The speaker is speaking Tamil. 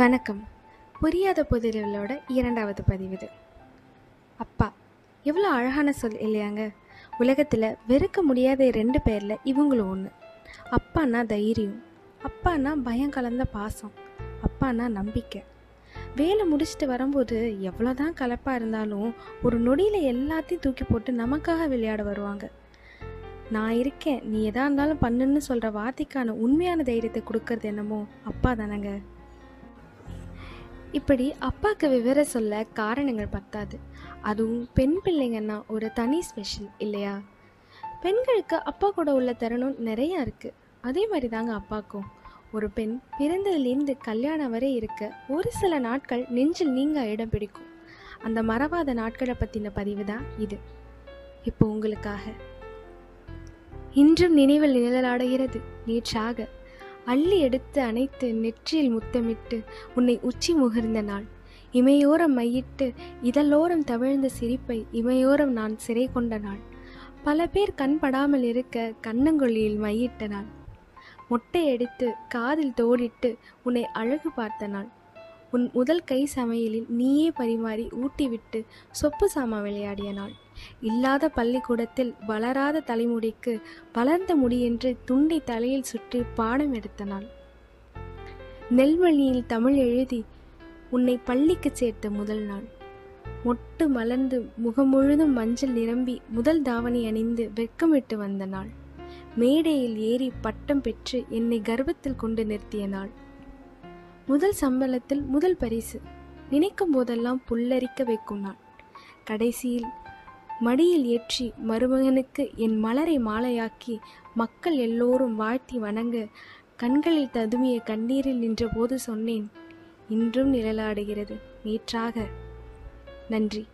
வணக்கம். புரியாத புதிரிகளோட இரண்டாவது பதிவு இது அப்பா எவ்வளோ அழகான சொல் இல்லையாங்க? உலகத்தில் வெறுக்க முடியாத ரெண்டு பேரில் இவங்களும் ஒன்று அப்பான்னா தைரியம் அப்பான்னா பயம் கலந்த பாசம் அப்பான்னா நம்பிக்கை. வேலை முடிச்சுட்டு வரும்போது எவ்வளோதான் கலப்பாக இருந்தாலும் ஒரு நொடியில் எல்லாத்தையும் தூக்கி போட்டு நமக்காக விளையாட வருவாங்க. நான் இருக்கேன் நீ எதா இருந்தாலும் பண்ணுன்னு சொல்கிற வார்த்தைக்கான உண்மையான தைரியத்தை கொடுக்கறது என்னமோ அப்பா தானேங்க இப்படி அப்பாவுக்கு விவரம் சொல்ல காரணங்கள் பத்தாது. அதுவும் பெண் பிள்ளைங்கன்னா ஒரு தனி ஸ்பெஷல் இல்லையா? பெண்களுக்கு அப்பா கூட உள்ள தருணம் நிறையா இருக்குது அதே மாதிரி தாங்க அப்பாக்கும். ஒரு பெண் பிறந்ததுலேருந்து கல்யாணம் வரை இருக்க ஒரு சில நாட்கள் நெஞ்சில் நீங்க இடம் பிடிக்கும். அந்த மறவாத நாட்களை பற்றின பதிவு தான் இது. இப்போ உங்களுக்காக. இன்றும் நினைவில் நிழலாடுகிறது. நேற்றாக அள்ளி எடுத்து அணைத்து நெற்றியில் முத்தமிட்டு உன்னை உச்சி முகர்ந்த நாள். இமையோரம் மையிட்டு இதழோரம் தவிழ்ந்த சிரிப்பை இமையோரம் நான் சிறை கொண்ட நாள். பல பேர் கண்படாமல் இருக்க கண்ணங்கொல்லியில் மையிட்ட நாள். மொட்டை அடித்து காதில் தோடிட்டு உன்னை அழகு பார்த்த நாள். உன் முதல் கை சமையலில் நீயே பரிமாறி ஊட்டிவிட்டு சொப்பு சாமா விளையாடிய நாள். இல்லாத பள்ளிக்கூடத்தில் வளராத தலைமுடிக்கு வளர்ந்த முடியென்று துண்டை தலையில் சுற்றி பாடம் எடுத்த நாள். நெல்வழியில் தமிழ் எழுதி உன்னை பள்ளிக்கு சேர்த்த முதல் நாள். மொட்டு மலர்ந்து முகம் முழுதும் மஞ்சள் நிரம்பி முதல் தாவணி அணிந்து வெட்கமிட்டு வந்த நாள். மேடையில் ஏறி பட்டம் பெற்று என்னை கர்வத்தில் கொண்டு நிறுத்திய நாள். முதல் சம்பளத்தில் முதல் பரிசு. நினைக்கும் போதெல்லாம் புல்லரிக்க வைக்கும் நான். கடைசியில் மடியில் ஏற்றி மருமகனுக்கு என் மலரை மாலையாக்கி மக்கள் எல்லோரும் வாழ்த்தி வணங்க கண்களில் ததுமிய கண்ணீரில் நின்றபோது சொன்னேன் இன்றும் நிழலாடுகிறது. நேற்றாக. நன்றி.